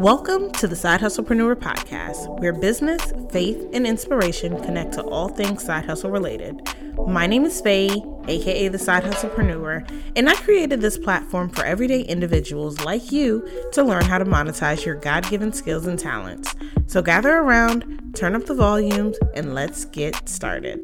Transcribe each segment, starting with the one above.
Welcome to the Side Hustlepreneur Podcast, where business, faith, and inspiration connect to all things side hustle related. My name is Faye, aka the Side Hustlepreneur, and I created this platform for everyday individuals like you to learn how to monetize your God given skills and talents. So gather around, turn up the volumes, and let's get started.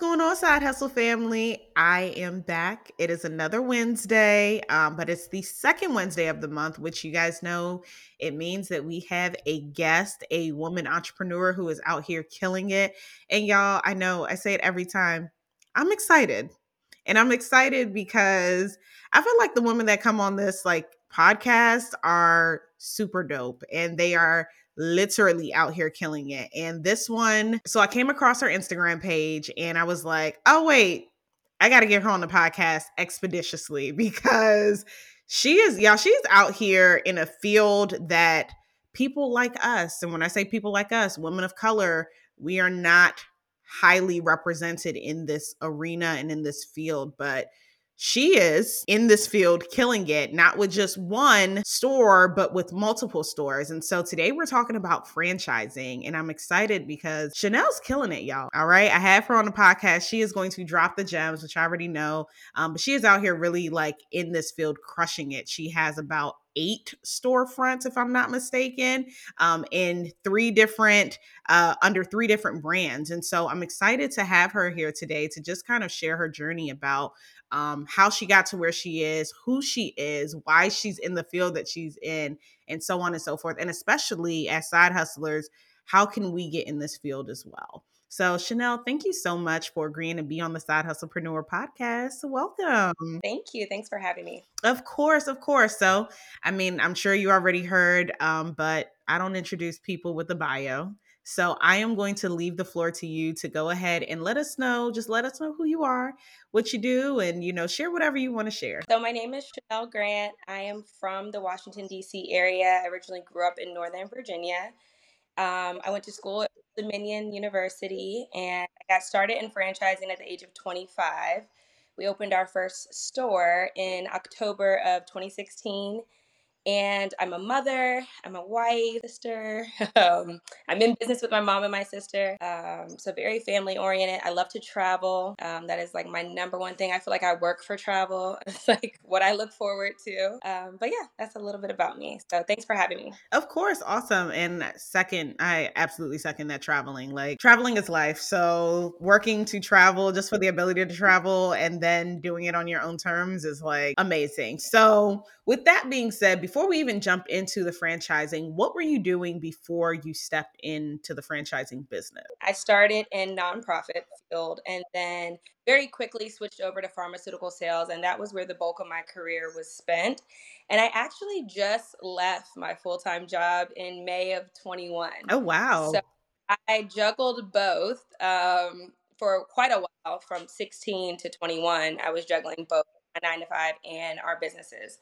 Going on, Side Hustle family? I am back. It is another Wednesday, um, but it's the second Wednesday of the month, which you guys know it means that we have a guest, a woman entrepreneur who is out here killing it. And y'all, I know I say it every time. I'm excited. And I'm excited because I feel like the women that come on this like podcast are super dope and they are literally out here killing it. And this one, so I came across her Instagram page and I was like, oh, wait, I got to get her on the podcast expeditiously because she is, y'all, she's out here in a field that people like us, and when I say people like us, women of color, we are not highly represented in this arena and in this field, but she is in this field killing it, not with just one store, but with multiple stores. And so today we're talking about franchising, and I'm excited because Chanel's killing it, y'all. All right. I have her on the podcast. She is going to drop the gems, which I already know. Um, but she is out here really like in this field crushing it. She has about eight storefronts, if I'm not mistaken, um, in three different, uh, under three different brands. And so I'm excited to have her here today to just kind of share her journey about um, how she got to where she is, who she is, why she's in the field that she's in, and so on and so forth. And especially as side hustlers, how can we get in this field as well? So, Chanel, thank you so much for agreeing to be on the Side Hustlepreneur podcast. Welcome. Thank you. Thanks for having me. Of course, of course. So, I mean, I'm sure you already heard, um, but I don't introduce people with a bio. So I am going to leave the floor to you to go ahead and let us know, just let us know who you are, what you do, and you know, share whatever you want to share. So my name is Chanel Grant. I am from the Washington D.C. area. I originally grew up in Northern Virginia. Um, I went to school at Dominion University and I got started in franchising at the age of 25. We opened our first store in October of 2016 and I'm a mother, I'm a wife, sister. Um, I'm in business with my mom and my sister. Um, so very family oriented. I love to travel. Um, that is like my number one thing. I feel like I work for travel. It's like what I look forward to. Um, but yeah, that's a little bit about me. So thanks for having me. Of course, awesome. And second, I absolutely second that traveling. Like traveling is life. So working to travel just for the ability to travel and then doing it on your own terms is like amazing. So with that being said, before we even jump into the franchising, what were you doing before you stepped into the franchising business? I started in nonprofit field and then very quickly switched over to pharmaceutical sales and that was where the bulk of my career was spent. And I actually just left my full-time job in May of 21. Oh wow. So I juggled both um, for quite a while from 16 to 21. I was juggling both my 9 to 5 and our businesses.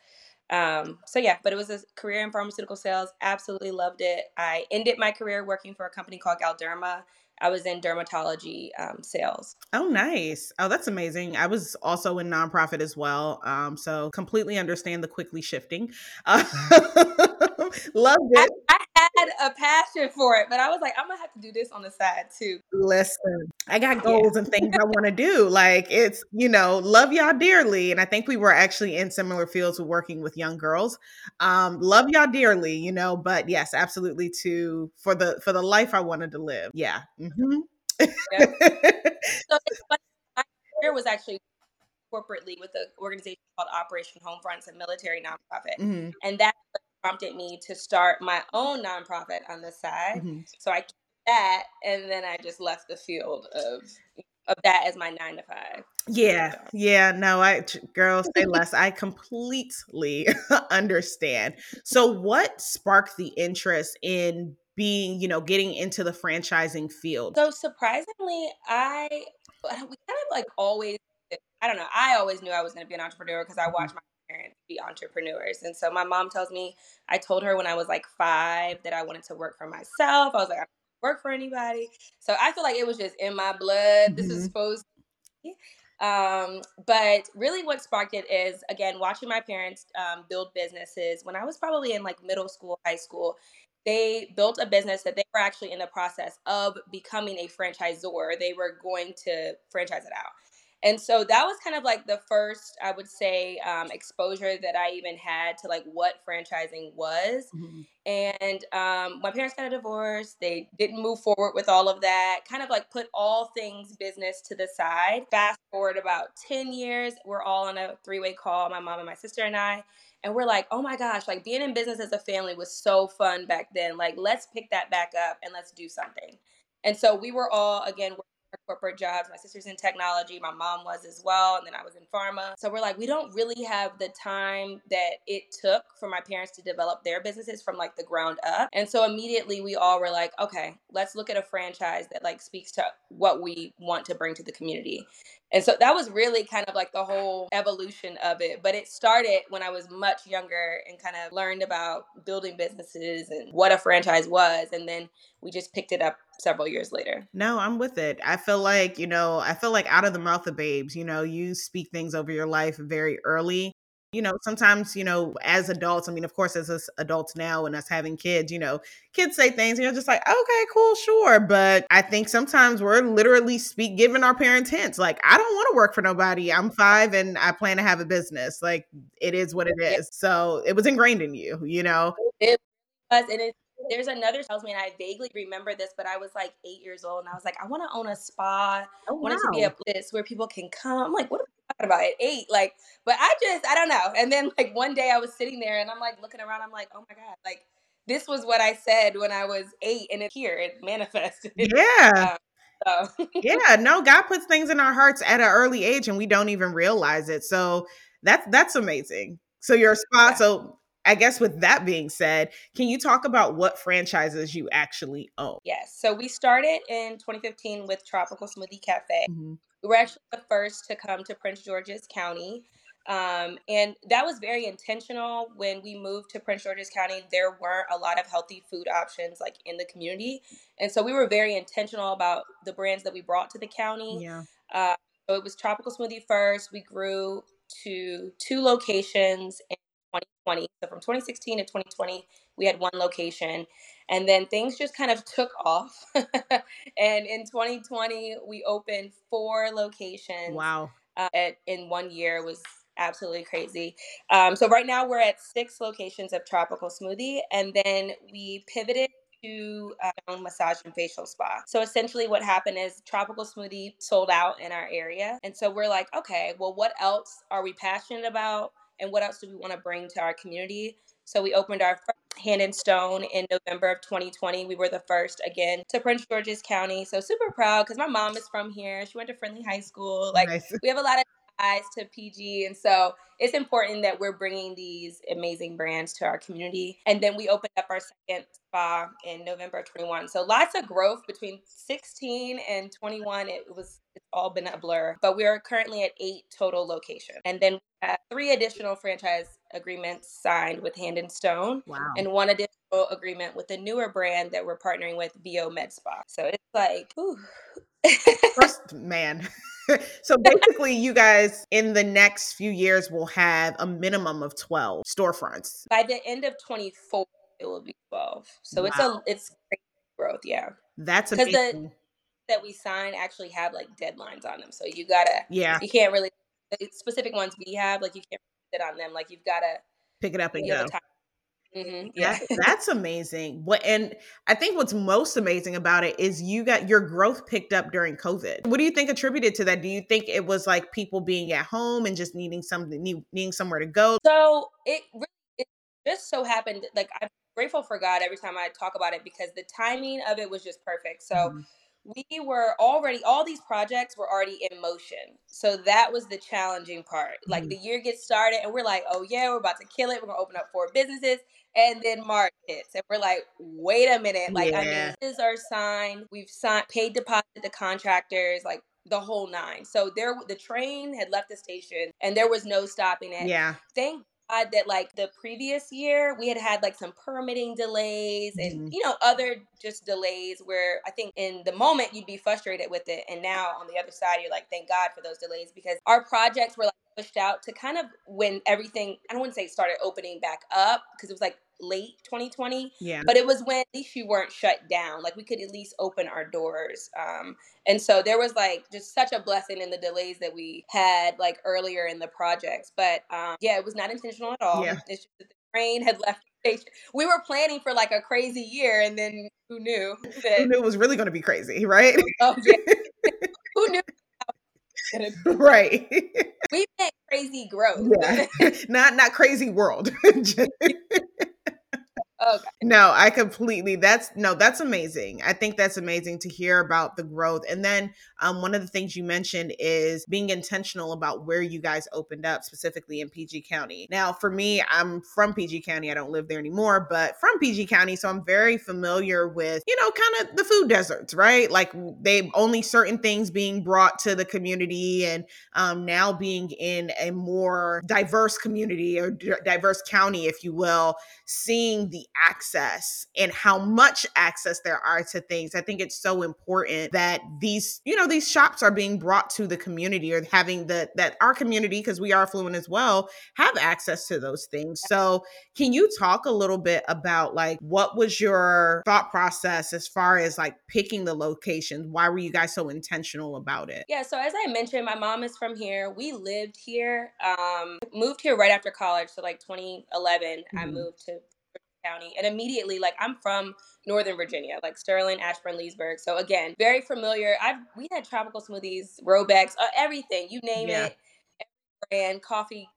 Um, so yeah, but it was a career in pharmaceutical sales. Absolutely loved it. I ended my career working for a company called Galderma. I was in dermatology um, sales. Oh, nice. Oh, that's amazing. I was also in nonprofit as well. Um, so completely understand the quickly shifting. Uh, loved it. I, I, had a passion for it, but I was like, I'm gonna have to do this on the side too. Listen, I got goals yeah. and things I want to do. Like it's, you know, love y'all dearly. And I think we were actually in similar fields with working with young girls. Um, love y'all dearly, you know, but yes, absolutely to for the for the life I wanted to live. Yeah. Mm-hmm. So my career was actually corporately with an organization called Operation Homefront, a military nonprofit. Mm-hmm. And that prompted me to start my own nonprofit on the side. Mm-hmm. So I that, and then I just left the field of of that as my nine to five. Yeah, yeah, no, I girl say less. I completely understand. So, what sparked the interest in being, you know, getting into the franchising field? So surprisingly, I we kind of like always. I don't know. I always knew I was going to be an entrepreneur because I mm-hmm. watched my parents be entrepreneurs. And so my mom tells me, I told her when I was like five that I wanted to work for myself. I was like, I don't work for anybody. So I feel like it was just in my blood. Mm-hmm. This is mm-hmm. supposed to be. Um, but really, what sparked it is again watching my parents um, build businesses. When I was probably in like middle school, high school, they built a business that they were actually in the process of becoming a franchisor. They were going to franchise it out. And so that was kind of like the first, I would say, um, exposure that I even had to like what franchising was. Mm-hmm. And um, my parents got a divorce. They didn't move forward with all of that, kind of like put all things business to the side. Fast forward about 10 years, we're all on a three way call, my mom and my sister and I. And we're like, oh my gosh, like being in business as a family was so fun back then. Like, let's pick that back up and let's do something. And so we were all, again, corporate jobs. My sister's in technology, my mom was as well, and then I was in pharma. So we're like, we don't really have the time that it took for my parents to develop their businesses from like the ground up. And so immediately we all were like, okay, let's look at a franchise that like speaks to what we want to bring to the community. And so that was really kind of like the whole evolution of it. But it started when I was much younger and kind of learned about building businesses and what a franchise was. And then we just picked it up several years later. No, I'm with it. I feel like, you know, I feel like out of the mouth of babes, you know, you speak things over your life very early. You know sometimes you know as adults i mean of course as us adults now and us having kids you know kids say things you know, just like okay cool sure but i think sometimes we're literally speak giving our parents hints like i don't want to work for nobody. I'm five and i plan to have a business. Like it is what it is. So it was ingrained in you you know? It was and it there's another tells me, and I vaguely remember this, but I was like eight years old, and I was like, I want to own a spa. Oh. I want it to be a place where people can come. I'm like, what about at eight. Like, but I just, I don't know. And then like one day I was sitting there and I'm like looking around, I'm like, oh my God, like this was what I said when I was eight and it's here, it manifested. Yeah. Um, so. yeah, no, God puts things in our hearts at an early age and we don't even realize it. So that's that's amazing. So your spot, yeah. so I guess with that being said, can you talk about what franchises you actually own? Yes. So we started in 2015 with Tropical Smoothie Cafe. Mm-hmm. We were actually the first to come to Prince George's County. Um, and that was very intentional. When we moved to Prince George's County, there weren't a lot of healthy food options like in the community, and so we were very intentional about the brands that we brought to the county. Yeah. Uh, so it was tropical smoothie first. We grew to two locations in 2020. So from 2016 to 2020, we had one location, and then things just kind of took off. and in 2020, we opened four locations. Wow. Uh, at, in one year it was absolutely crazy. Um, so right now we're at six locations of Tropical Smoothie, and then we pivoted to um, massage and facial spa. So essentially, what happened is Tropical Smoothie sold out in our area, and so we're like, okay, well, what else are we passionate about, and what else do we want to bring to our community? So we opened our first Hand and Stone in November of 2020. We were the first again to Prince George's County. So super proud because my mom is from here. She went to Friendly High School. Like nice. we have a lot of to PG. And so it's important that we're bringing these amazing brands to our community. And then we opened up our second spa in November 21. So lots of growth between 16 and 21. It was it's all been a blur, but we are currently at eight total locations. And then three additional franchise agreements signed with Hand and Stone. Wow. And one additional agreement with a newer brand that we're partnering with, VIO Med Spa. So it's like, First, man. so basically, you guys in the next few years will have a minimum of 12 storefronts. By the end of 24, it will be 12. So wow. it's a it's great growth, yeah. That's. Because the that we sign actually have like deadlines on them. So you gotta yeah. You can't really the specific ones we have, like you can't sit on them. Like you've gotta pick it up and go. Mm-hmm. Yeah, that, that's amazing. What and I think what's most amazing about it is you got your growth picked up during COVID. What do you think attributed to that? Do you think it was like people being at home and just needing something, needing somewhere to go? So it it just so happened. Like I'm grateful for God every time I talk about it because the timing of it was just perfect. So. Mm-hmm we were already all these projects were already in motion so that was the challenging part like mm-hmm. the year gets started and we're like oh yeah we're about to kill it we're gonna open up four businesses and then march hits and we're like wait a minute like yeah. i mean this are signed we've signed paid deposit to contractors like the whole nine so there the train had left the station and there was no stopping it yeah thank God that like the previous year we had had like some permitting delays and mm-hmm. you know other just delays where I think in the moment you'd be frustrated with it and now on the other side you're like thank God for those delays because our projects were like pushed out to kind of when everything I don't want to say started opening back up because it was like late 2020 yeah. but it was when at least you weren't shut down. Like we could at least open our doors um and so there was like just such a blessing in the delays that we had like earlier in the projects but um yeah it was not intentional at all. Yeah. it's just that the train had left we were planning for like a crazy year and then who knew that, who knew it was really going to be crazy right? Oh yeah. Who knew right. We meant crazy growth. Yeah. Not not crazy world Okay. No, I completely. That's no, that's amazing. I think that's amazing to hear about the growth. And then um, one of the things you mentioned is being intentional about where you guys opened up, specifically in PG County. Now, for me, I'm from PG County. I don't live there anymore, but from PG County, so I'm very familiar with you know kind of the food deserts, right? Like they only certain things being brought to the community, and um, now being in a more diverse community or d- diverse county, if you will, seeing the access and how much access there are to things. I think it's so important that these, you know, these shops are being brought to the community or having the that our community, because we are affluent as well, have access to those things. So can you talk a little bit about like what was your thought process as far as like picking the locations? Why were you guys so intentional about it? Yeah, so as I mentioned, my mom is from here. We lived here, um, moved here right after college. So like 2011, mm-hmm. I moved to County. And immediately, like I'm from Northern Virginia, like Sterling, Ashburn, Leesburg. So again, very familiar. I've we had tropical smoothies, Robeks, uh, everything, you name yeah. it, brand, coffee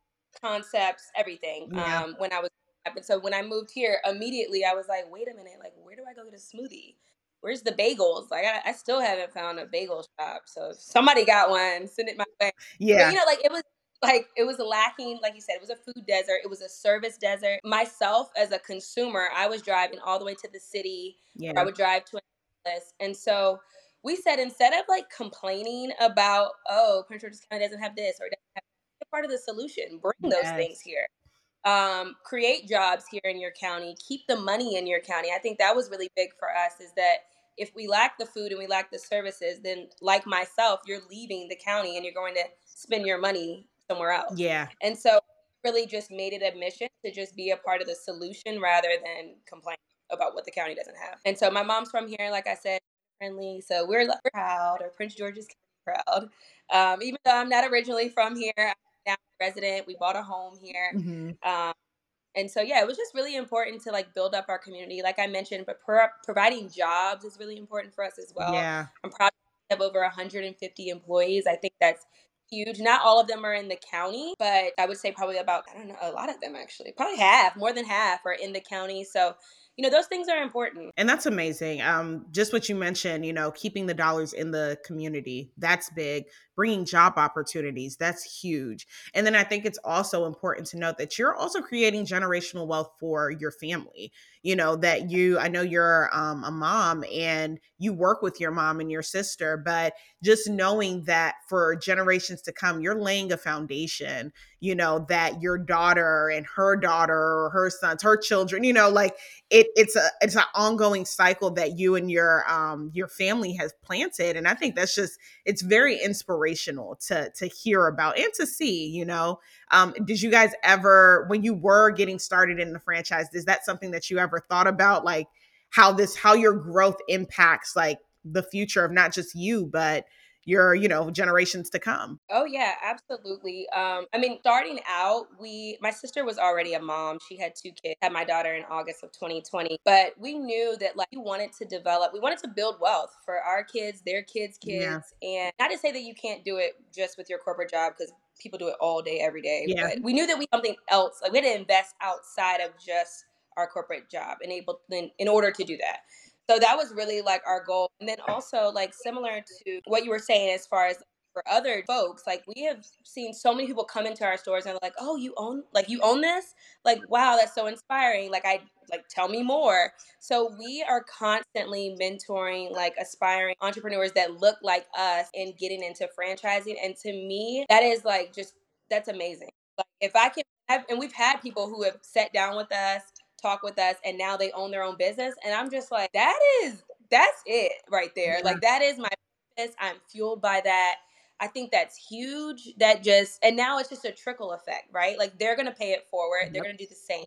concepts, everything. Yeah. Um, when I was and so when I moved here, immediately I was like, wait a minute, like where do I go get a smoothie? Where's the bagels? Like I, I still haven't found a bagel shop. So if somebody got one, send it my way. Yeah. But, you know, like it was like it was lacking like you said it was a food desert it was a service desert. Myself as a consumer i was driving all the way to the city. Yeah. i would drive to list and so we said instead of like complaining about oh prince george's county doesn't have this or doesn't have part of the solution. Bring yes. those things here. Um, create jobs here in your county. Keep the money in your county. I think that was really big for us is that if we lack the food and we lack the services then like myself you're leaving the county and you're going to spend your money somewhere else. Yeah. And so really just made it a mission to just be a part of the solution rather than complain about what the county doesn't have. And so my mom's from here, like I said, friendly. So we're, proud, or Prince George's proud. Um, even though I'm not originally from here, I'm now a resident. We bought a home here. Mm-hmm. Um, and so yeah, it was just really important to like build up our community, like I mentioned. But pro- providing jobs is really important for us as well. Yeah, I'm proud of over 150 employees. I think that's huge. Not all of them are in the county, but I would say probably about, I don't know, a lot of them actually. Probably half, more than half are in the county. So, you know, those things are important. And that's amazing. Um, just what you mentioned, you know, keeping the dollars in the community, that's big. Bringing job opportunities, that's huge. And then I think it's also important to note that you're also creating generational wealth for your family you know that you i know you're um, a mom and you work with your mom and your sister but just knowing that for generations to come you're laying a foundation you know that your daughter and her daughter or her sons her children you know like it it's a it's an ongoing cycle that you and your um your family has planted and i think that's just it's very inspirational to to hear about and to see you know? Um, did you guys ever, when you were getting started in the franchise, is that something that you ever thought about, like how this, how your growth impacts like the future of not just you, but your you know generations to come oh yeah absolutely um i mean starting out we my sister was already a mom she had two kids had my daughter in august of 2020 but we knew that like we wanted to develop we wanted to build wealth for our kids their kids kids yeah. and not to say that you can't do it just with your corporate job because people do it all day, every day. Yeah. But we knew that we something else. Like we had to invest outside of just our corporate job and able in, in order to do that. So that was really like our goal. And then also like similar to what you were saying as far as for other folks like we have seen so many people come into our stores and like oh you own like you own this? Like wow that's so inspiring. Like i like tell me more. So we are constantly mentoring like aspiring entrepreneurs that look like us and getting into franchising. And to me that is like just that's amazing. Like if i can have, and we've had people who have sat down with us, talk with us, and now they own their own business. And I'm just like, that is that's it right there. Yeah. Like that is my business. I'm fueled by that. I think that's huge. That just and now it's just a trickle effect, right? Like they're gonna pay it forward. Yep. They're gonna do the same.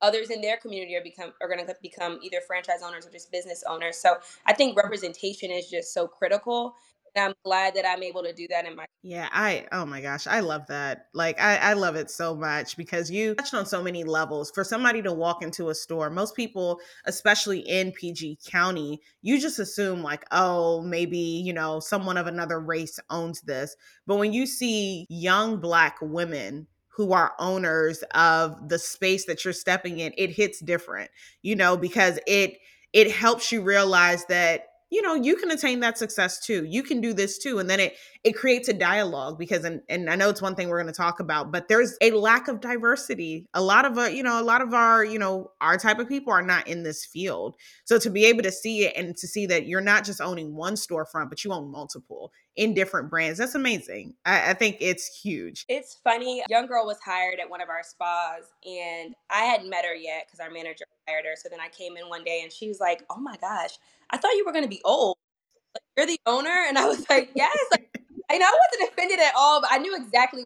Others in their community are become are gonna become either franchise owners or just business owners. So I think representation is just so critical. I'm glad that I'm able to do that in my Yeah, I oh my gosh, I love that. Like I, I love it so much because you touched on so many levels. For somebody to walk into a store, most people, especially in PG County, you just assume like, oh, maybe, you know, someone of another race owns this. But when you see young black women who are owners of the space that you're stepping in, it hits different, you know, because it it helps you realize that you know you can attain that success too you can do this too and then it it creates a dialogue because and, and i know it's one thing we're going to talk about but there's a lack of diversity. A lot of uh, you know a lot of our you know our type of people are not in this field. So to be able to see it and to see that you're not just owning one storefront but you own multiple in different brands that's amazing. I, I think it's huge. It's funny young girl was hired at one of our spas and i hadn't met her yet because our manager hired her so then i came in one day and she was like oh my gosh I thought you were going to be old. Like, you're the owner. And I was like, yes. Like, I know I wasn't offended at all, but I knew exactly.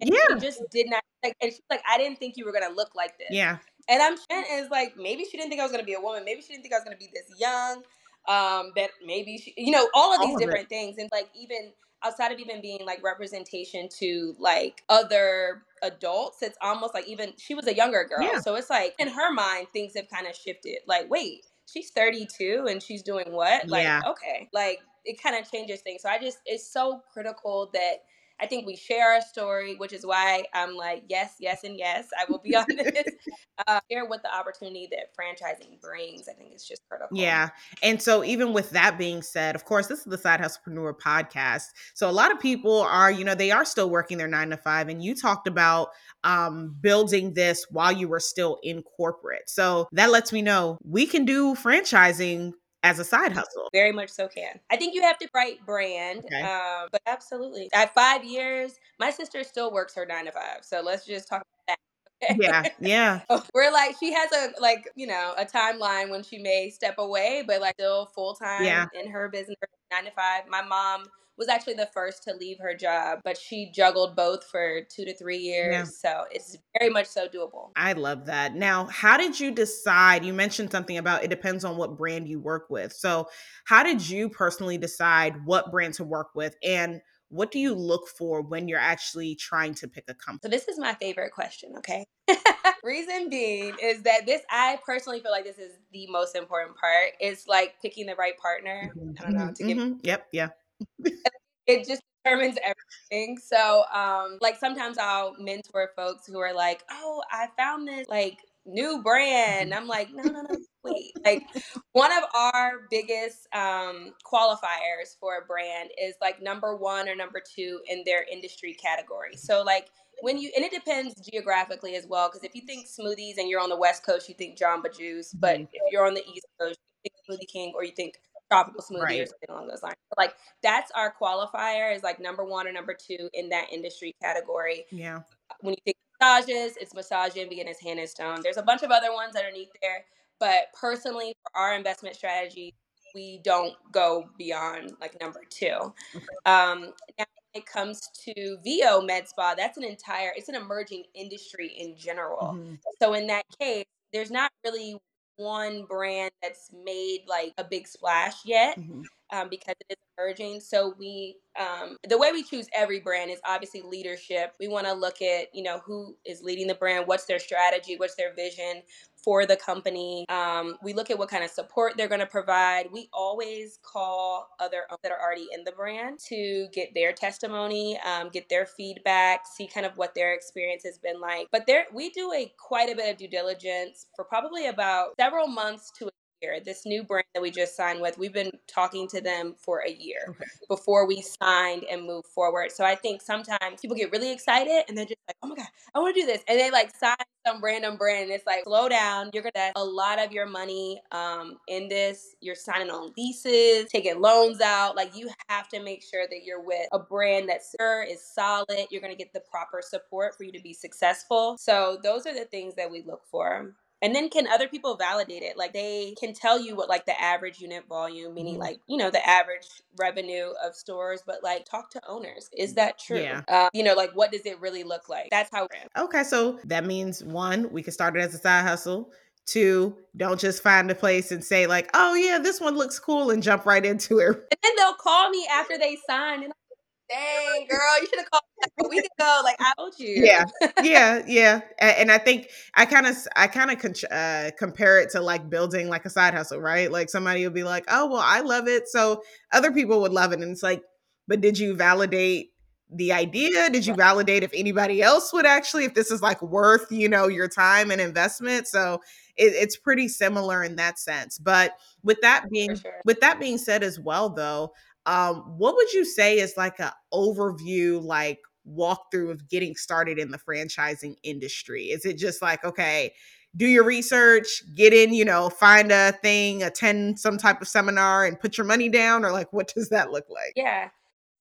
And yeah. just did not like, and she's like, I didn't think you were going to look like this. Yeah. And I'm and it's like, maybe she didn't think I was going to be a woman. Maybe she didn't think I was going to be this young. Um, that maybe she, you know, all of these all of different it. things. And like, even outside of even being like representation to like other adults, it's almost like even she was a younger girl. Yeah. So it's like in her mind, things have kind of shifted. Like, wait, she's 32 and she's doing what? Like, yeah. okay. Like it kind of changes things. So I just it's so critical that I think we share our story, which is why I'm like, yes, yes, and yes. I will be on this. uh, share what the opportunity that franchising brings. I think it's just critical. Yeah. And so, even with that being said, of course, this is the Side Hustlepreneur podcast. So, a lot of people are, you know, they are still working their nine to five. And you talked about um, building this while you were still in corporate. So, that lets me know we can do franchising as a side hustle. Very much so can. I think you have to write brand, okay. um, but absolutely. At five years, my sister still works her nine to five. So let's just talk about that. yeah, yeah. We're like she has a like you know a timeline when she may step away, but like still full time yeah. in her business nine to five. My mom was actually the first to leave her job, but she juggled both for two to three years. Yeah. So it's very much so doable. I love that. Now, how did you decide? You mentioned something about it depends on what brand you work with. So, how did you personally decide what brand to work with? And what do you look for when you're actually trying to pick a company? So this is my favorite question, okay? Reason being is that this I personally feel like this is the most important part. It's like picking the right partner. Mm-hmm. I don't know to give mm-hmm. Yep, yeah it just determines everything. So, um, like sometimes I'll mentor folks who are like, "Oh, I found this like new brand." I'm like, "No, no, no, wait." like one of our biggest um, qualifiers for a brand is like number one or number two in their industry category. So, like when you and it depends geographically as well. Because if you think smoothies and you're on the West Coast, you think Jamba Juice. But mm-hmm. if you're on the East Coast, you think Smoothie King or you think tropical smoothie right. or something along those lines. But like that's our qualifier is like number one or number two in that industry category. Yeah. When you think massages, it's massage envy and it's hand and stone. There's a bunch of other ones underneath there, but personally, for our investment strategy, we don't go beyond like number two. Um, now, when it comes to VIO Med Spa, that's an entire, it's an emerging industry in general. Mm-hmm. So in that case, there's not really one brand that's made like a big splash yet mm-hmm. Um, because it is emerging. So we, um, the way we choose every brand is obviously leadership. We want to look at you know who is leading the brand, what's their strategy, what's their vision, for the company. Um, we look at what kind of support they're going to provide. We always call other that are already in the brand to get their testimony, um, get their feedback, see kind of what their experience has been like. But there, we do a quite a bit of due diligence for probably about several months to year. This new brand that we just signed with, we've been talking to them for a year okay. before we signed and moved forward. So I think sometimes people get really excited and they're just like, oh my God, I want to do this. And they like sign some random brand. It's like, slow down. You're going to a lot of your money um, in this. You're signing on leases, taking loans out. Like you have to make sure that you're with a brand that's sure is solid. You're going to get the proper support for you to be successful. So those are the things that we look for. And then can other people validate it? Like they can tell you what like the average unit volume, meaning mm-hmm. like, you know, the average revenue of stores, but like talk to owners. Is that true? Yeah. Uh, you know, like what does it really look like? That's how. Okay, so that means one, we can start it as a side hustle. Two, don't just find a place and say like, "Oh yeah, this one looks cool," and jump right into it. And then they'll call me after they sign, and dang girl you should have called me a week ago like i told you. Yeah yeah yeah and i think i kind of i kind of con- uh, compare it to like building like a side hustle right? Like somebody will be like oh well i love it. So other people would love it and it's like but did you validate the idea? Did you validate if anybody else would actually if this is like worth you know your time and investment? So it, it's pretty similar in that sense but with that being sure. with that being said as well though um, what would you say is like a overview, like walkthrough of getting started in the franchising industry? Is it just like, okay, do your research, get in, you know, find a thing, attend some type of seminar and put your money down? Or like, what does that look like? Yeah.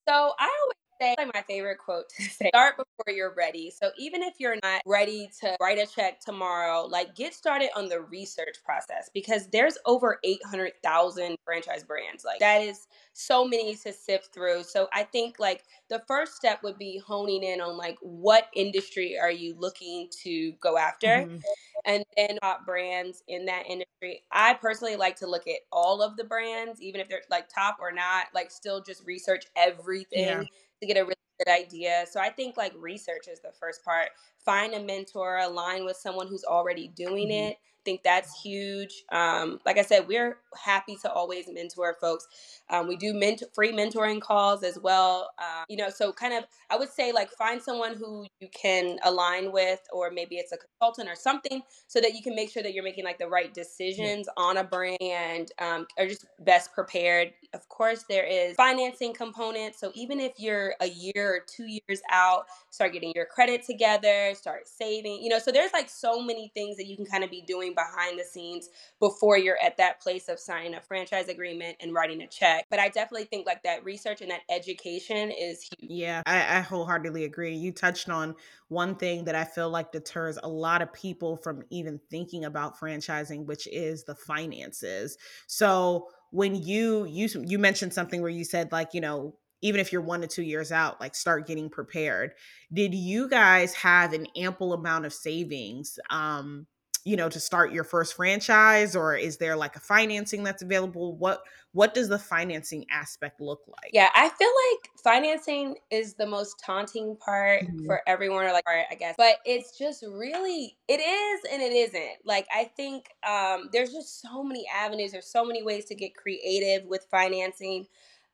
So I always say like my favorite quote to say start before you're ready. So even if you're not ready to write a check tomorrow, like get started on the research process because there's over 800,000 franchise brands. Like that is so many to sift through. So I think like the first step would be honing in on like what industry are you looking to go after? Mm-hmm. And then top brands in that industry. I personally like to look at all of the brands, even if they're like top or not, like still just research everything yeah. To get a really good idea. So I think like research is the first part. Find a mentor, align with someone who's already doing mm-hmm. it think that's huge. Um, like I said, we're happy to always mentor folks. Um, we do ment- free mentoring calls as well. Uh, you know, so kind of, I would say like find someone who you can align with, or maybe it's a consultant or something, so that you can make sure that you're making like the right decisions on a brand and um, are just best prepared. Of course, there is financing component. So even if you're a year or two years out, start getting your credit together, start saving. You know, so there's like so many things that you can kind of be doing behind the scenes before you're at that place of signing a franchise agreement and writing a check. But I definitely think like that research and that education is huge. Yeah, I, I wholeheartedly agree. You touched on one thing that I feel like deters a lot of people from even thinking about franchising, which is the finances. So when you you you mentioned something where you said like you know even if you're one to two years out like start getting prepared did you guys have an ample amount of savings um you know to start your first franchise or is there like a financing that's available? What what does the financing aspect look like? Yeah i feel like financing is the most taunting part mm-hmm. for everyone or like part i guess but it's just really it is and it isn't. Like i think um, there's just so many avenues there's so many ways to get creative with financing.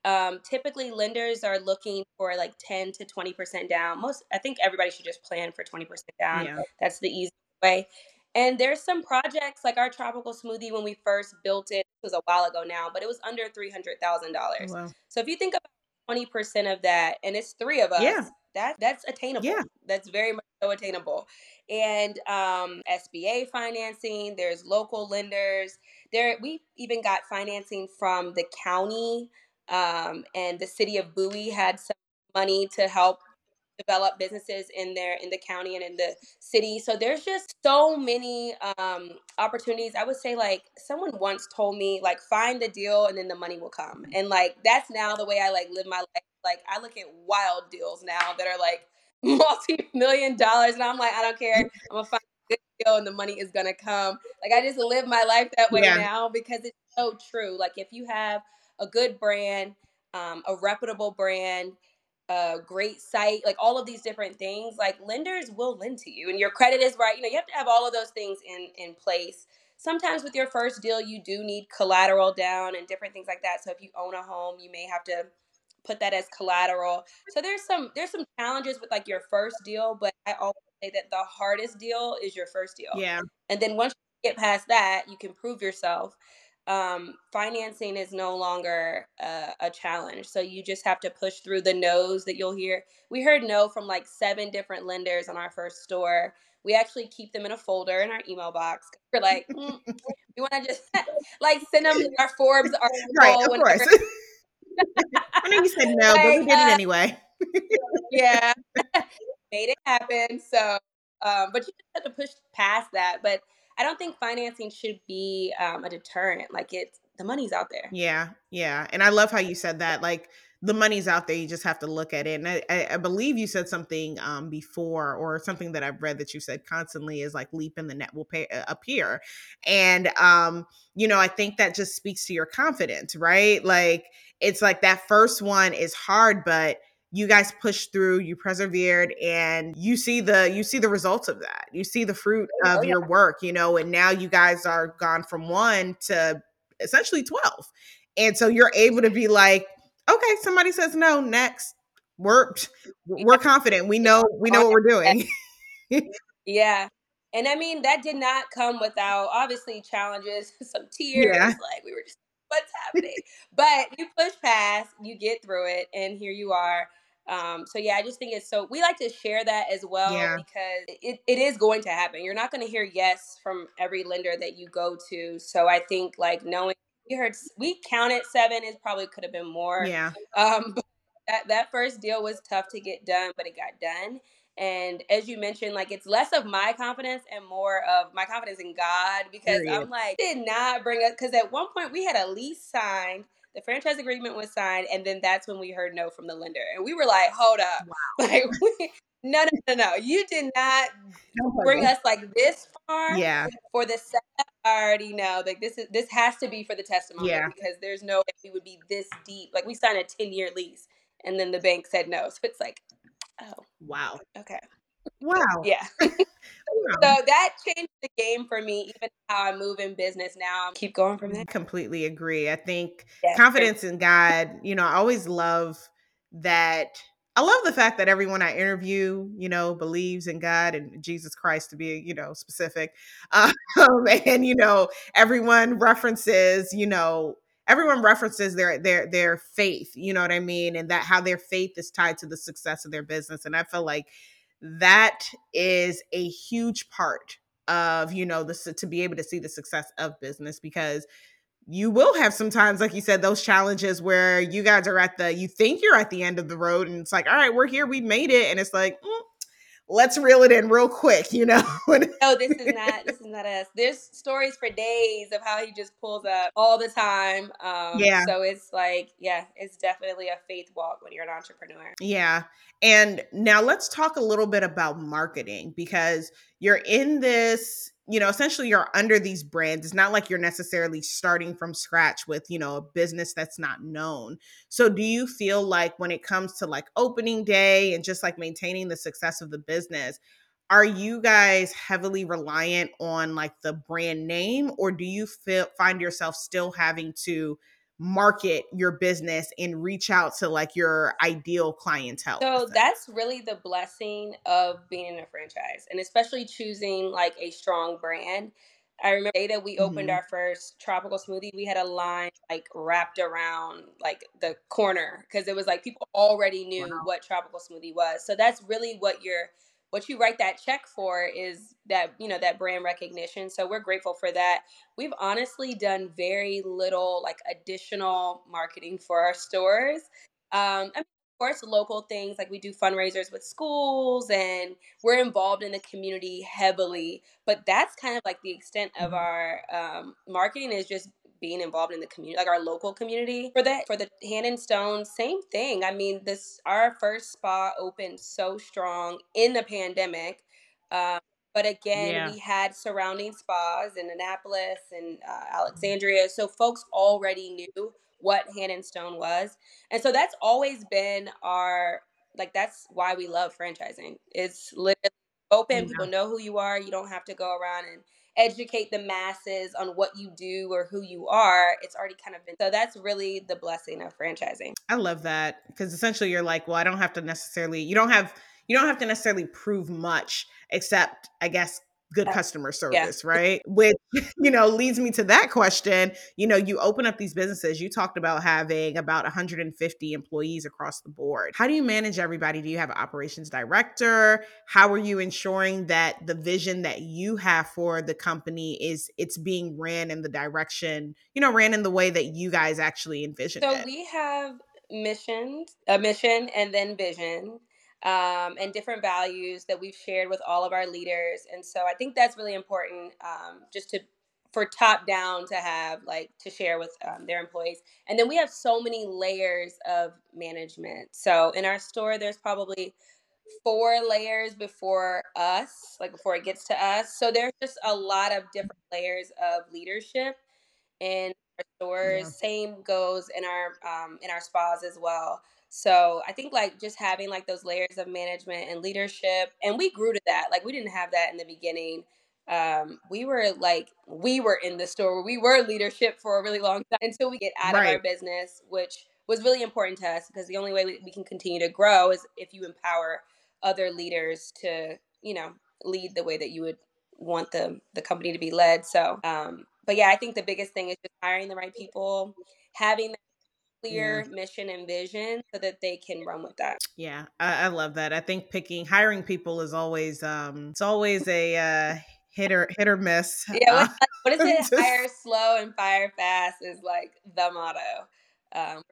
Um, typically lenders are looking for like 10 to 20% down. Most i think everybody should just plan for 20% down. Yeah. that's the easy way and there's some projects like our tropical smoothie when we first built it, it was a while ago now, but it was under three hundred thousand dollars. Wow. So if you think about twenty percent of that, and it's three of us, yeah. that that's attainable. Yeah. That's very much so attainable. And um, SBA financing, there's local lenders. There we even got financing from the county um, and the city of Bowie had some money to help develop businesses in there in the county and in the city. So there's just so many um, opportunities. I would say like someone once told me like find the deal and then the money will come. And like that's now the way I like live my life. Like I look at wild deals now that are like multi-million dollars and I'm like I don't care. I'm gonna find a good deal and the money is gonna come. Like I just live my life that way yeah. now because it's so true. Like if you have a good brand, um, a reputable brand, a great site, like all of these different things, like lenders will lend to you and your credit is right. You know, you have to have all of those things in in place. Sometimes with your first deal, you do need collateral down and different things like that. So if you own a home, you may have to put that as collateral. So there's some there's some challenges with like your first deal, but I always say that the hardest deal is your first deal. Yeah. And then once you get past that, you can prove yourself um, financing is no longer a, a, challenge. So you just have to push through the no's that you'll hear. We heard no from like seven different lenders on our first store. We actually keep them in a folder in our email box. We're like, mm, we want to just like send them our Forbes article. Right, of course. I know you said no, like, but we did uh, it anyway. yeah, made it happen. So, um, but you just have to push past that. But I don't think financing should be um, a deterrent. Like it's the money's out there. Yeah, yeah, and I love how you said that. Like the money's out there. You just have to look at it. And I, I believe you said something um, before, or something that I've read that you said constantly is like leap in the net will pay, uh, appear. And um, you know, I think that just speaks to your confidence, right? Like it's like that first one is hard, but you guys pushed through you persevered and you see the you see the results of that. You see the fruit oh, of oh, yeah. your work you know and now you guys are gone from one to essentially 12 and so you're able to be like okay somebody says no next. We're we're confident. We know we know what we're doing. Yeah. And i mean that did not come without obviously challenges some tears yeah. like we were just what's happening? But you push past you get through it and here you are um, so yeah, I just think it's so we like to share that as well yeah. because it, it is going to happen. You're not going to hear yes from every lender that you go to. So I think like knowing we heard we counted seven is probably could have been more. Yeah. Um, that that first deal was tough to get done, but it got done. And as you mentioned, like it's less of my confidence and more of my confidence in God because Period. I'm like, did not bring us because at one point we had a lease signed the franchise agreement was signed, and then that's when we heard no from the lender, and we were like, "Hold up, wow. like we, no, no, no, no, you did not bring us like this far." Yeah, for the setup, I already know. Like this is this has to be for the testimony yeah. because there's no way we would be this deep. Like we signed a ten year lease, and then the bank said no, so it's like, oh, wow, okay, wow, yeah. so that changed the game for me, even how I move in business now. Keep going from there. Completely agree. I think yes. confidence in God, you know, I always love that. I love the fact that everyone I interview, you know, believes in God and Jesus Christ to be, you know, specific. Um, and, you know, everyone references, you know, everyone references their their their faith you know what i mean and that how their faith is tied to the success of their business and i feel like that is a huge part of you know the to be able to see the success of business because you will have sometimes like you said those challenges where you guys are at the you think you're at the end of the road and it's like all right we're here we made it. And it's like mm, let's reel it in real quick, you know. no, this is not this is not us. There's stories for days of how he just pulls up all the time. Um, yeah. So it's like, yeah, it's definitely a faith walk when you're an entrepreneur. Yeah. And now let's talk a little bit about marketing because you're in this you know, essentially you're under these brands. It's not like you're necessarily starting from scratch with, you know, a business that's not known. So do you feel like when it comes to like opening day and just like maintaining the success of the business, are you guys heavily reliant on like the brand name or do you feel find yourself still having to market your business and reach out to like your ideal clientele. So that's really the blessing of being in a franchise and especially choosing like a strong brand. I remember the day that we opened mm-hmm. our first tropical smoothie, we had a line like wrapped around like the corner because it was like people already knew wow. what tropical smoothie was. So that's really what you're what you write that check for is that you know that brand recognition so we're grateful for that we've honestly done very little like additional marketing for our stores um, I mean, of course local things like we do fundraisers with schools and we're involved in the community heavily but that's kind of like the extent of mm-hmm. our um, marketing is just being involved in the community, like our local community. For the for the Hand and Stone, same thing. I mean, this our first spa opened so strong in the pandemic. Um, but again, yeah. we had surrounding spas in Annapolis and uh, Alexandria, so folks already knew what Hand and Stone was, and so that's always been our like that's why we love franchising. It's literally open. Yeah. People know who you are. You don't have to go around and educate the masses on what you do or who you are, it's already kind of been. So that's really the blessing of franchising. I love that because essentially you're like, well, I don't have to necessarily, you don't have, you don't have to necessarily prove much except, I guess, good customer service, yeah. right? Which, you know, leads me to that question. You know, you open up these businesses, you talked about having about 150 employees across the board. How do you manage everybody? Do you have an operations director? How are you ensuring that the vision that you have for the company is it's being ran in the direction, you know, ran in the way that you guys actually envision so it? we have missions, a mission and then vision um, and different values that we've shared with all of our leaders. And so I think that's really important um, just to for top down to have like to share with um, their employees and then we have so many layers of management so in our store there's probably four layers before us like before it gets to us so there's just a lot of different layers of leadership in our stores yeah. same goes in our um, in our spas as well so I think like just having like those layers of management and leadership, and we grew to that. Like we didn't have that in the beginning. Um, we were like we were in the store. We were leadership for a really long time until we get out right. of our business, which was really important to us because the only way we, we can continue to grow is if you empower other leaders to you know lead the way that you would want the the company to be led. So, um, but yeah, I think the biggest thing is just hiring the right people, having clear yeah. mission and vision so that they can run with that. Yeah, I, I, love that. I think picking hiring people is always um it's always a uh hit or hit or miss. Yeah, what, uh, what is it? Just, hire slow and fire fast is like the motto. Um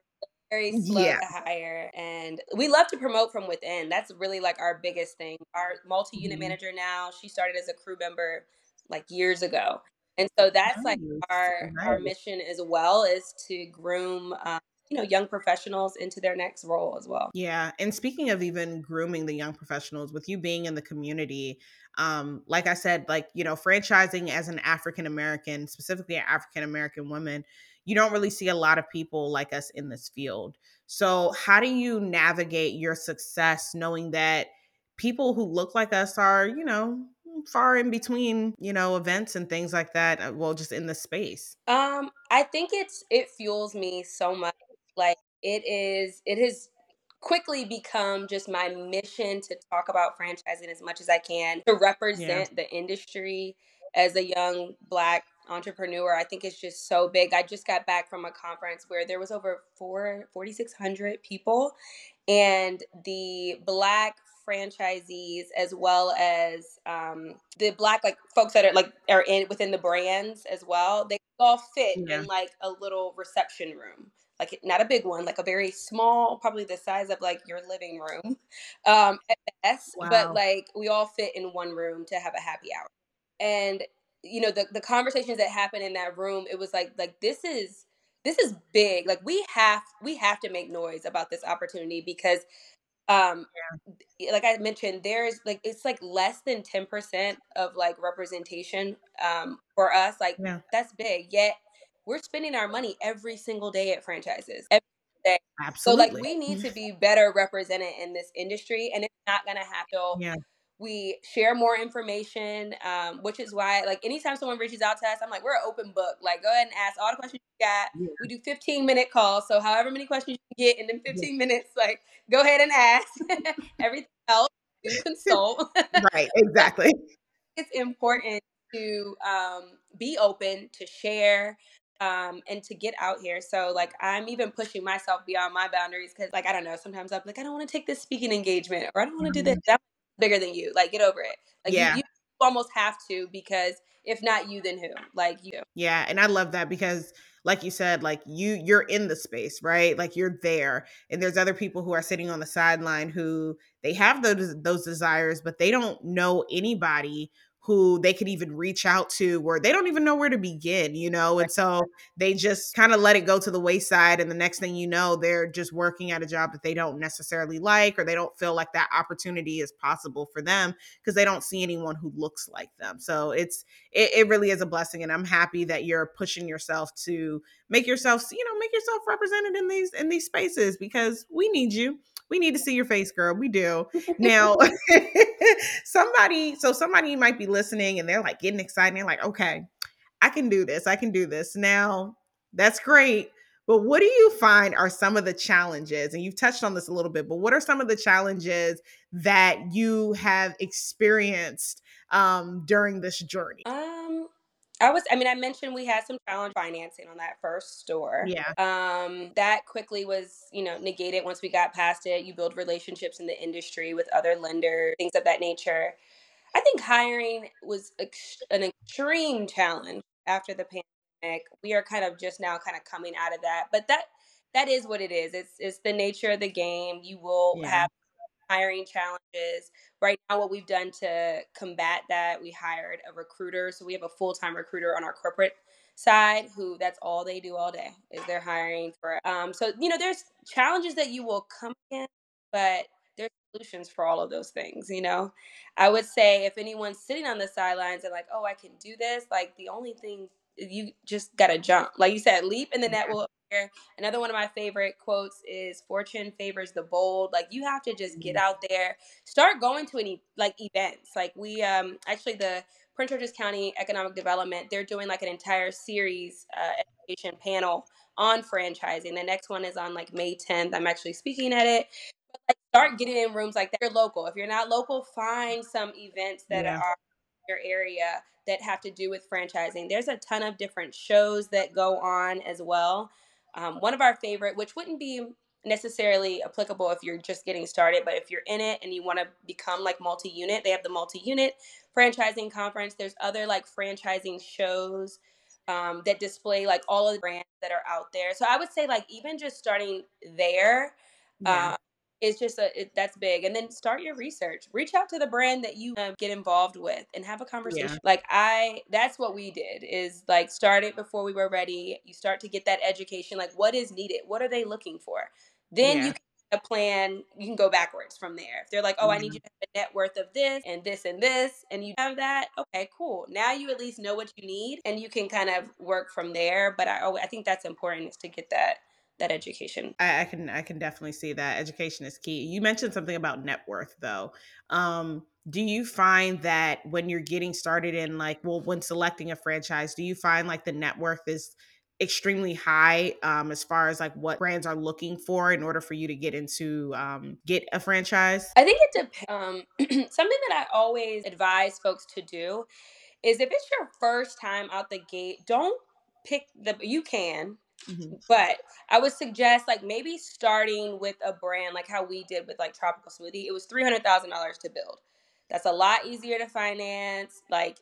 very slow yeah. to hire and we love to promote from within that's really like our biggest thing our multi-unit mm-hmm. manager now she started as a crew member like years ago and so that's nice. like our nice. our mission as well is to groom um, you know young professionals into their next role as well yeah and speaking of even grooming the young professionals with you being in the community um like i said like you know franchising as an african american specifically an african american woman you don't really see a lot of people like us in this field so how do you navigate your success knowing that people who look like us are you know far in between, you know, events and things like that. Uh, well, just in the space. Um, I think it's it fuels me so much like it is, it has quickly become just my mission to talk about franchising as much as I can to represent yeah. the industry as a young black entrepreneur. I think it's just so big. I just got back from a conference where there was over 4 4600 people and the black franchisees as well as um, the black like folks that are like are in within the brands as well they all fit yeah. in like a little reception room like not a big one, like a very small, probably the size of like your living room, um, at best. Wow. But like we all fit in one room to have a happy hour, and you know the the conversations that happen in that room, it was like like this is this is big. Like we have we have to make noise about this opportunity because um yeah. like i mentioned there's like it's like less than 10% of like representation um for us like yeah. that's big yet we're spending our money every single day at franchises. Every day. Absolutely. So like we need to be better represented in this industry and it's not gonna happen. Yeah. We share more information, um, which is why, like, anytime someone reaches out to us, I'm like, we're an open book. Like, go ahead and ask all the questions you got. Yeah. We do 15 minute calls, so however many questions you get in them 15 yeah. minutes, like, go ahead and ask. Everything else, consult. right, exactly. it's important to um, be open, to share, um, and to get out here. So like I'm even pushing myself beyond my boundaries because like I don't know, sometimes I'm like I don't want to take this speaking engagement or I don't want to mm-hmm. do this. I'm bigger than you. Like get over it. Like yeah. you, you almost have to because if not you, then who? Like you. Yeah, and I love that because like you said like you you're in the space right like you're there and there's other people who are sitting on the sideline who they have those those desires but they don't know anybody who they could even reach out to where they don't even know where to begin, you know? And so they just kind of let it go to the wayside. And the next thing you know, they're just working at a job that they don't necessarily like, or they don't feel like that opportunity is possible for them because they don't see anyone who looks like them. So it's, it, it really is a blessing. And I'm happy that you're pushing yourself to make yourself, you know, make yourself represented in these, in these spaces because we need you we need to see your face, girl. We do. Now, somebody, so somebody might be listening and they're like getting excited. And like, okay, I can do this. I can do this. Now, that's great. But what do you find are some of the challenges? And you've touched on this a little bit, but what are some of the challenges that you have experienced um, during this journey? Um, I was, I mean, I mentioned we had some challenge financing on that first store. Yeah. Um, that quickly was, you know, negated once we got past it. You build relationships in the industry with other lenders, things of that nature. I think hiring was ex- an extreme challenge after the pandemic. We are kind of just now kind of coming out of that, but that that is what it is. It's it's the nature of the game. You will Yeah. have hiring challenges. Right now, what we've done to combat that, we hired a recruiter. So we have a full time recruiter on our corporate side who that's all they do all day is they're hiring for um so you know there's challenges that you will come in but there's solutions for all of those things you know i would say if anyone's sitting on the sidelines and like oh i can do this like the only thing you just gotta jump like you said leap and the net will appear another one of my favorite quotes is fortune favors the bold. Like you have to just get Mhm. out there. Start going to any like events. Like we um actually the prince george's county economic development they're doing like an entire series uh, education panel on franchising. The next one is on like may 10th i'm actually speaking at it. But like start getting in rooms like that. You're local. If you're not local find some events that Yeah. are in your area that have to do with franchising. There's a ton of different shows that go on as well um, one of our favorite which wouldn't be necessarily applicable if you're just getting started, but if you're in it and you want to become like multi unit, they have the multi unit franchising conference. There's other like franchising shows um, that display like all of the brands that are out there. So I would say like even just starting there Yeah. uh, is just a it, that's big. And then start your research. Reach out to the brand that you uh, get involved with and have a conversation. Like I, that's what we did. Is like start it before we were ready. You start to get that education. Like what is needed? What are they looking for? Then Yeah. you can a plan. You can go backwards from there. If they're like, oh, I need Mhm. you to have a net worth of this and this and this, and you have that, okay, cool. Now you at least know what you need, and you can kind of work from there. But I, I think that's important is to get that that education. I, I can I can definitely see that education is key. You mentioned something about net worth though. Um, do you find that when you're getting started in like well when selecting a franchise, do you find like the net worth is extremely high um, as far as like what brands are looking for in order for you to get into um, get a franchise? I think it depends. Um, something that I always advise folks to do is if it's your first time out the gate, don't pick the. You can, Mhm. but I would suggest like maybe starting with a brand like how we did with like Tropical Smoothie. It was three hundred thousand dollars to build. That's a lot easier to finance. Like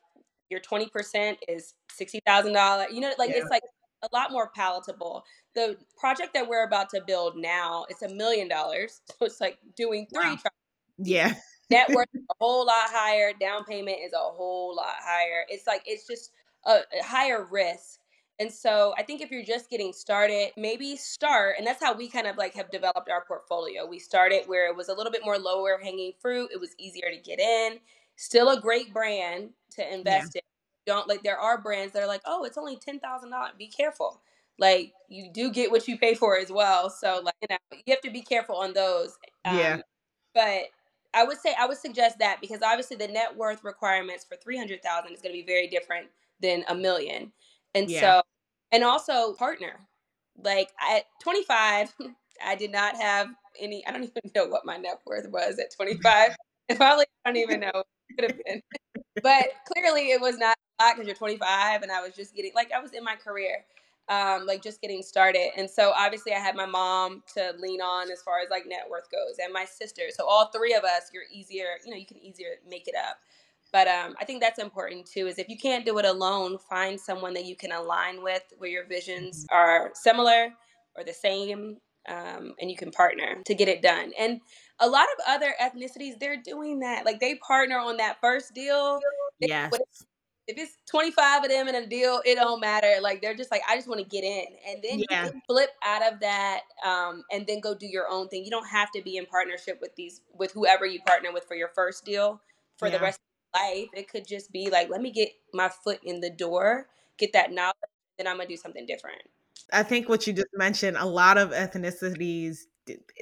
your twenty percent is sixty thousand dollars. You know, like Yeah. it's like a lot more palatable. The project that we're about to build now, it's a million dollars. So it's like doing three Wow. Yeah. net worth is a whole lot higher down payment is a whole lot higher it's like it's just a, a higher risk and so i think if you're just getting started maybe start and that's how we kind of like have developed our portfolio. We started where it was a little bit more lower hanging fruit it was easier to get in. Still a great brand to invest in. Don't like there are brands that are like oh it's only $10000 be careful. Like you do get what you pay for as well so like you know you have to be careful on those Yeah. um, but I would say I would suggest that because obviously the net worth requirements for three hundred thousand is going to be very different than a million, and Yeah. so and also partner. Like at twenty five, I did not have any. I don't even know what my net worth was at twenty five. Probably I don't even know. what It could have been, but clearly it was not a lot because you're twenty five, and I was just getting like I was in my career um, like just getting started. And so obviously I had my mom to lean on as far as like net worth goes and my sister. So all three of us, you're easier, you know, you can easier make it up. But um, I think that's important too, is if you can't do it alone, find someone that you can align with where your visions are similar or the same. Um, and you can partner to get it done. And a lot of other ethnicities, they're doing that. Like they partner on that first deal. Yes. if it's 25 of them in a deal, it don't matter. Like they're just like, I just want to get in. And then Yeah. you can flip out of that um, and then go do your own thing. You don't have to be in partnership with these with whoever you partner with for your first deal for the rest of life. It could just be like, let me get my foot in the door, get that knowledge, then I'm gonna do something different. I think what you just mentioned, a lot of ethnicities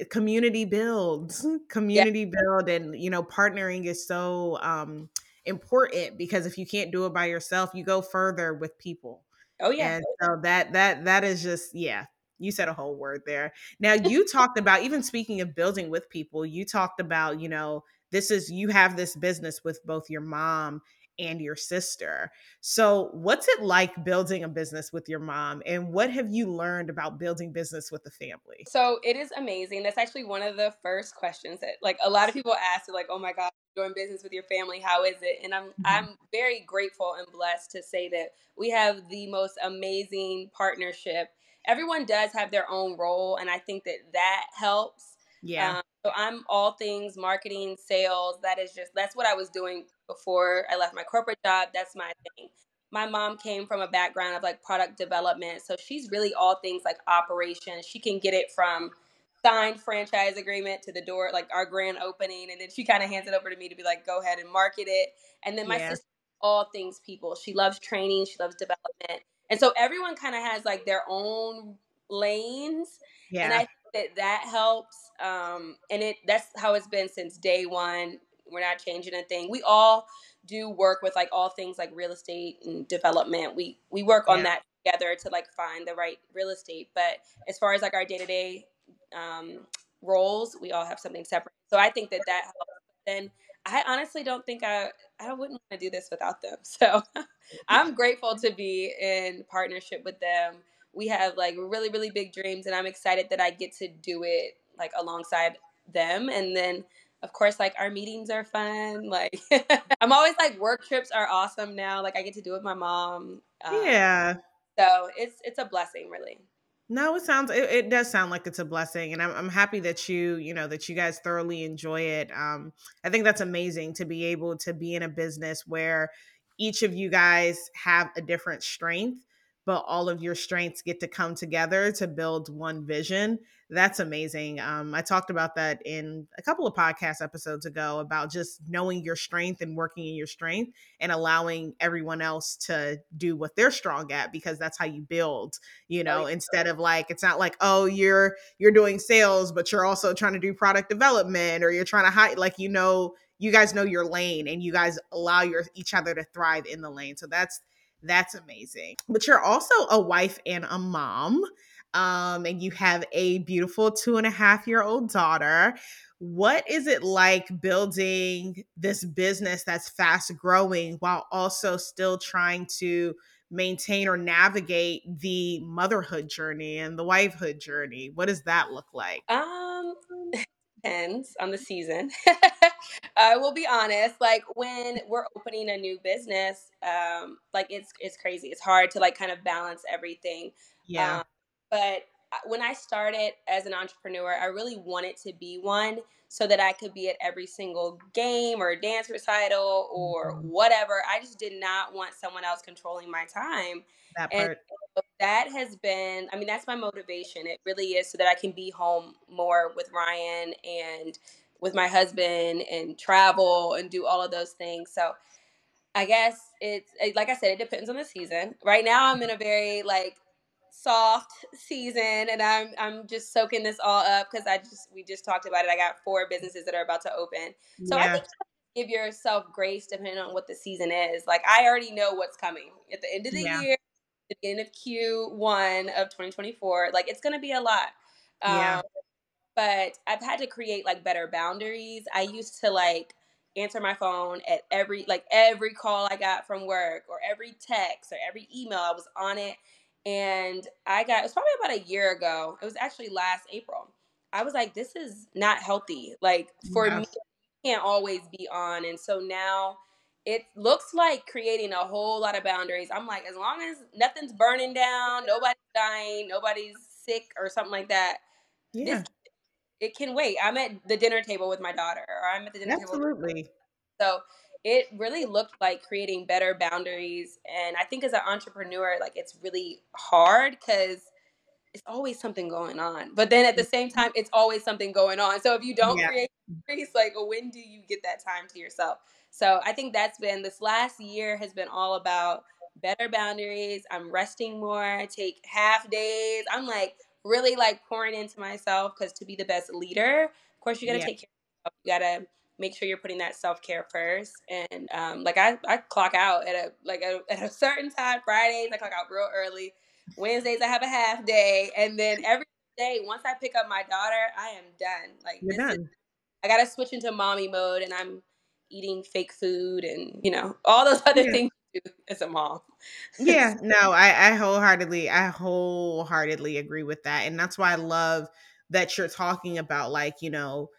community builds, community build and you know, partnering is so um important because if you can't do it by yourself, you go further with people. Oh yeah. And so that that that is just yeah. You said a whole word there. Now, you talked about, even speaking of building with people, you talked about, you know, this is, you have this business with both your mom and your sister. So, what's it like building a business with your mom? And what have you learned about building business with the family? So, it is amazing. That's actually one of the first questions that, like, a lot of people ask, like, oh my God, doing business with your family, how is it? And I'm, mm-hmm. I'm very grateful and blessed to say that we have the most amazing partnership. Everyone does have their own role, and I think that that helps. Yeah. Um, so I'm all things marketing, sales. That is just that's what I was doing before I left my corporate job. That's my thing. My mom came from a background of like product development, so she's really all things like operations. She can get it from signed franchise agreement to the door, like our grand opening, and then she kind of hands it over to me to be like, go ahead and market it. And then my yeah. sister, all things people. She loves training, she loves development, and so everyone kind of has like their own lanes. Yeah. And I that that helps. Um, and it that's how it's been since day one. We're not changing a thing. We all do work with like all things like real estate and development. We we work on yeah. that together to like find the right real estate. But as far as like our day to day roles, we all have something separate. So I think that that helps. And I honestly don't think I I wouldn't want to do this without them. So I'm grateful to be in partnership with them. We have like really really big dreams, and I'm excited that I get to do it like alongside them. And then of course like our meetings are fun like i'm always like work trips are awesome now like i get to do it with my mom um, yeah so it's it's a blessing really no, it sounds it, it, does sound like it's a blessing, and I'm I'm happy that you you know that you guys thoroughly enjoy it. Um, I think that's amazing to be able to be in a business where each of you guys have a different strength, but all of your strengths get to come together to build one vision that's amazing. Um, I talked about that in a couple of podcast episodes ago about just knowing your strength and working in your strength and allowing everyone else to do what they're strong at because that's how you build, you know, instead of like it's not like, oh, you're you're doing sales, but you're also trying to do product development or you're trying to hide like you know, you guys know your lane and you guys allow your each other to thrive in the lane. So that's that's amazing. But you're also a wife and a mom um, and you have a beautiful two and a half year old daughter. What is it like building this business that's fast growing while also still trying to maintain or navigate the motherhood journey and the wifehood journey? What does that look like? Um, depends on the season. I will be honest. Like when we're opening a new business, um, like it's it's crazy. It's hard to like kind of balance everything. Yeah. Um, but uh, when I started as an entrepreneur, I really wanted to be one so that I could be at every single game or dance recital or mm-hmm. whatever. I just did not want someone else controlling my time. That part. And that has been, I mean, that's my motivation. It really is so that I can be home more with Ryan and with my husband and travel and do all of those things. So I guess it's like I said, it depends on the season. Right now, I'm in a very like soft season and I'm I'm just soaking this all up because I just we just talked about it. I got four businesses that are about to open. So yeah. I think give yourself grace depending on what the season is. Like I already know what's coming at the end of the yeah. year, the beginning of Q1 of 2024. Like it's gonna be a lot. Um, yeah. But I've had to create like better boundaries. I used to like answer my phone at every like every call I got from work or every text or every email. I was on it and I got, it was probably about a year ago. It was actually last April. I was like, this is not healthy. Like for me, can't always be on. And so now it looks like creating a whole lot of boundaries. I'm like, as long as nothing's burning down, nobody's dying, nobody's sick or something like that. Yeah. This, it can wait. I'm at the dinner table with my daughter, or I'm at the dinner Absolutely. table. Absolutely. So it really looked like creating better boundaries. And I think as an entrepreneur, like it's really hard because it's always something going on. But then at the same time, it's always something going on. So if you don't yeah. create boundaries, like when do you get that time to yourself? So I think that's been this last year has been all about better boundaries. I'm resting more. I take half days. I'm like really like pouring into myself because to be the best leader, of course, you got to yeah. take care of yourself. You got to make sure you're putting that self care first. And um, like I, I clock out at a like a, at a certain time. Fridays I clock out real early. Wednesdays I have a half day, and then every day once I pick up my daughter, I am done. Like you're done. Is, I gotta switch into mommy mode, and I'm eating fake food and you know all those other yeah. things as a mom. yeah, no, I, I wholeheartedly, I wholeheartedly agree with that, and that's why I love that you're talking about, like you know,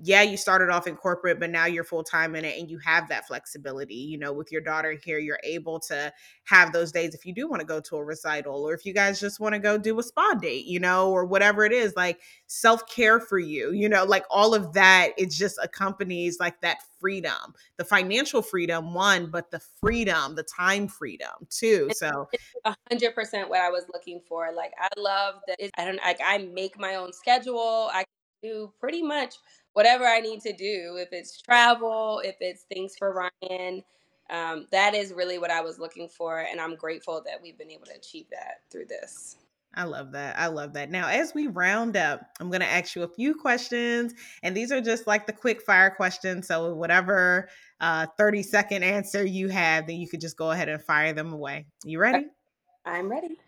yeah, you started off in corporate, but now you're full time in it and you have that flexibility. You know, with your daughter here, you're able to have those days if you do want to go to a recital or if you guys just want to go do a spa date, you know, or whatever it is, like self care for you, you know, like all of that, it just accompanies like that freedom, the financial freedom, one, but the freedom, the time freedom too. So, a hundred percent what I was looking for. Like, I love that. I don't like, I make my own schedule. I do pretty much whatever I need to do, if it's travel, if it's things for Ryan, um, that is really what I was looking for. And I'm grateful that we've been able to achieve that through this. I love that. I love that. Now, as we round up, I'm going to ask you a few questions, and these are just like the quick fire questions. So, whatever uh, 30 second answer you have, then you could just go ahead and fire them away. You ready? I'm ready.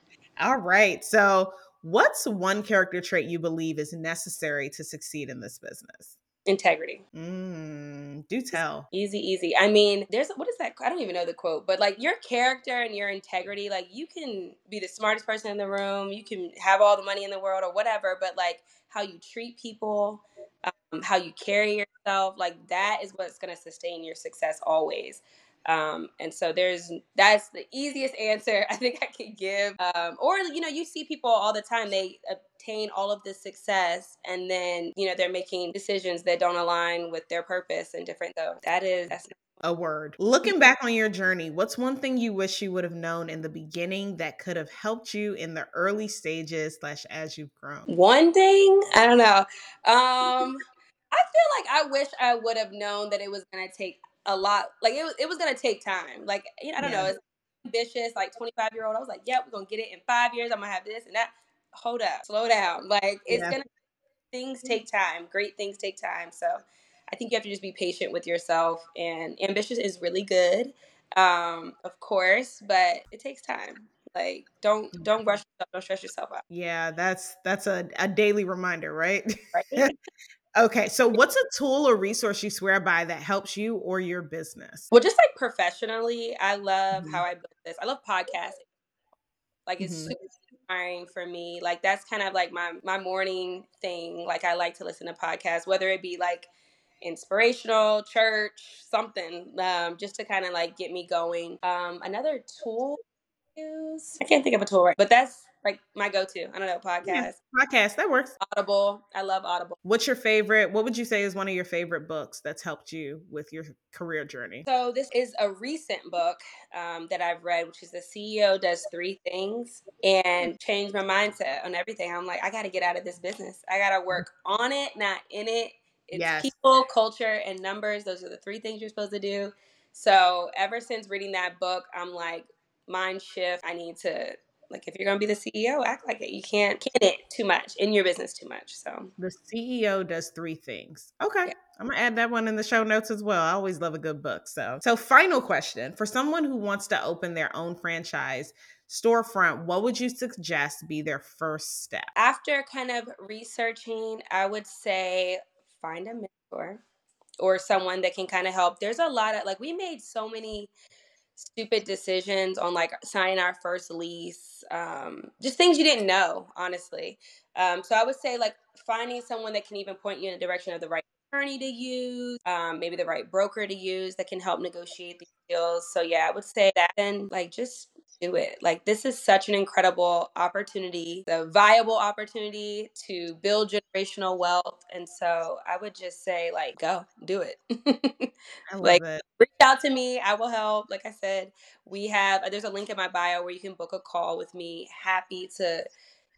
All right. So, What's one character trait you believe is necessary to succeed in this business? Integrity. Mm, do tell. Easy, easy. I mean, there's what is that? I don't even know the quote, but like your character and your integrity, like you can be the smartest person in the room, you can have all the money in the world or whatever, but like how you treat people, um, how you carry yourself, like that is what's going to sustain your success always. Um, and so there's that's the easiest answer I think I could give. Um, or you know, you see people all the time they obtain all of this success, and then you know they're making decisions that don't align with their purpose and different. So that is that's a word. Looking back on your journey, what's one thing you wish you would have known in the beginning that could have helped you in the early stages slash as you've grown? One thing, I don't know. Um, I feel like I wish I would have known that it was gonna take a lot. Like it was, it was gonna take time. Like you know, I don't yeah. know. It's ambitious. Like twenty five year old, I was like, "Yep, we're gonna get it in five years. I'm gonna have this and that." Hold up, slow down. Like it's yeah. gonna things take time. Great things take time. So I think you have to just be patient with yourself. And ambitious is really good, um, of course, but it takes time. Like don't don't rush yourself, don't stress yourself out. Yeah, that's that's a, a daily reminder, right? Right. Okay, so what's a tool or resource you swear by that helps you or your business? Well, just like professionally, I love mm-hmm. How I Built This. I love podcasting. Like it's mm-hmm. super inspiring for me. Like that's kind of like my my morning thing. Like I like to listen to podcasts, whether it be like inspirational, church, something, um, just to kind of like get me going. Um, another tool use. I can't think of a tool right, but that's like my go-to. I don't know podcast. Yeah, podcast that works. Audible. I love Audible. What's your favorite? What would you say is one of your favorite books that's helped you with your career journey? So this is a recent book um, that I've read, which is "The CEO Does Three Things," and changed my mindset on everything. I'm like, I got to get out of this business. I got to work on it, not in it. It's yes. people, culture, and numbers. Those are the three things you're supposed to do. So ever since reading that book, I'm like, mind shift. I need to like if you're gonna be the CEO, act like it. You can't can it too much in your business too much. So the CEO does three things. Okay. Yeah. I'm gonna add that one in the show notes as well. I always love a good book. So so final question. For someone who wants to open their own franchise storefront, what would you suggest be their first step? After kind of researching, I would say find a mentor or someone that can kind of help. There's a lot of like we made so many stupid decisions on like signing our first lease, um, just things you didn't know, honestly. Um, so I would say like finding someone that can even point you in the direction of the right attorney to use, um, maybe the right broker to use that can help negotiate the deals. So yeah, I would say that and like just do it. Like this is such an incredible opportunity, a viable opportunity to build generational wealth. And so I would just say like go do it. like it. reach out to me. I will help. Like I said, we have uh, there's a link in my bio where you can book a call with me. Happy to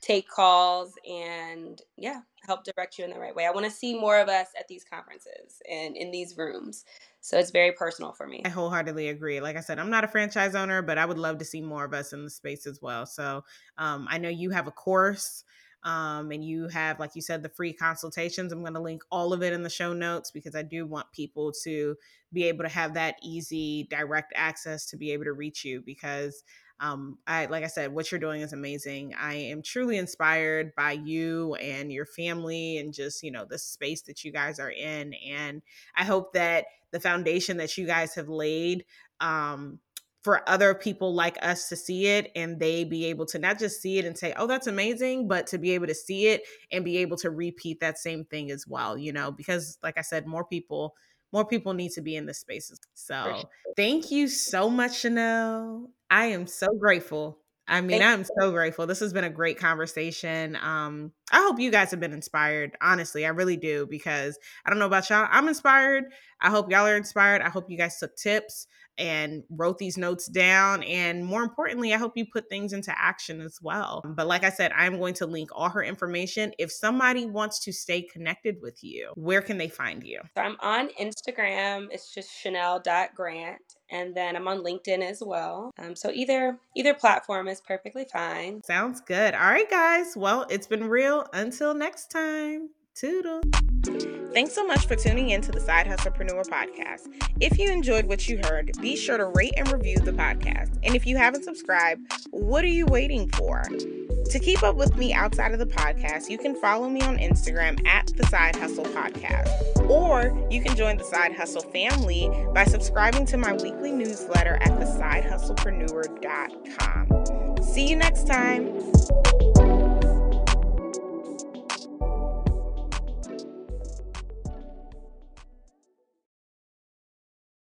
take calls and yeah, help direct you in the right way. I want to see more of us at these conferences and in these rooms. So it's very personal for me. I wholeheartedly agree. Like I said, I'm not a franchise owner, but I would love to see more of us in the space as well. So um, I know you have a course um, and you have, like you said, the free consultations, I'm going to link all of it in the show notes because I do want people to be able to have that easy, direct access to be able to reach you because um, I like I said, what you're doing is amazing. I am truly inspired by you and your family and just, you know, the space that you guys are in. And I hope that the foundation that you guys have laid um, for other people like us to see it and they be able to not just see it and say, oh, that's amazing, but to be able to see it and be able to repeat that same thing as well, you know, because like I said, more people more people need to be in this spaces. So sure. thank you so much, Chanel. I am so grateful. I mean, I'm so grateful. This has been a great conversation. Um, I hope you guys have been inspired. Honestly, I really do because I don't know about y'all. I'm inspired. I hope y'all are inspired. I hope you guys took tips and wrote these notes down. And more importantly, I hope you put things into action as well. But like I said, I'm going to link all her information. If somebody wants to stay connected with you, where can they find you? So I'm on Instagram. It's just chanel.grant. And then I'm on LinkedIn as well. Um, so either either platform is perfectly fine. Sounds good. All right, guys. Well, it's been real. Until next time. Toodle. Thanks so much for tuning in to the Side Hustlepreneur podcast. If you enjoyed what you heard, be sure to rate and review the podcast. And if you haven't subscribed, what are you waiting for? To keep up with me outside of the podcast, you can follow me on Instagram at the Side Hustle Podcast. Or you can join the Side Hustle family by subscribing to my weekly newsletter at thesidehustlepreneur.com. See you next time.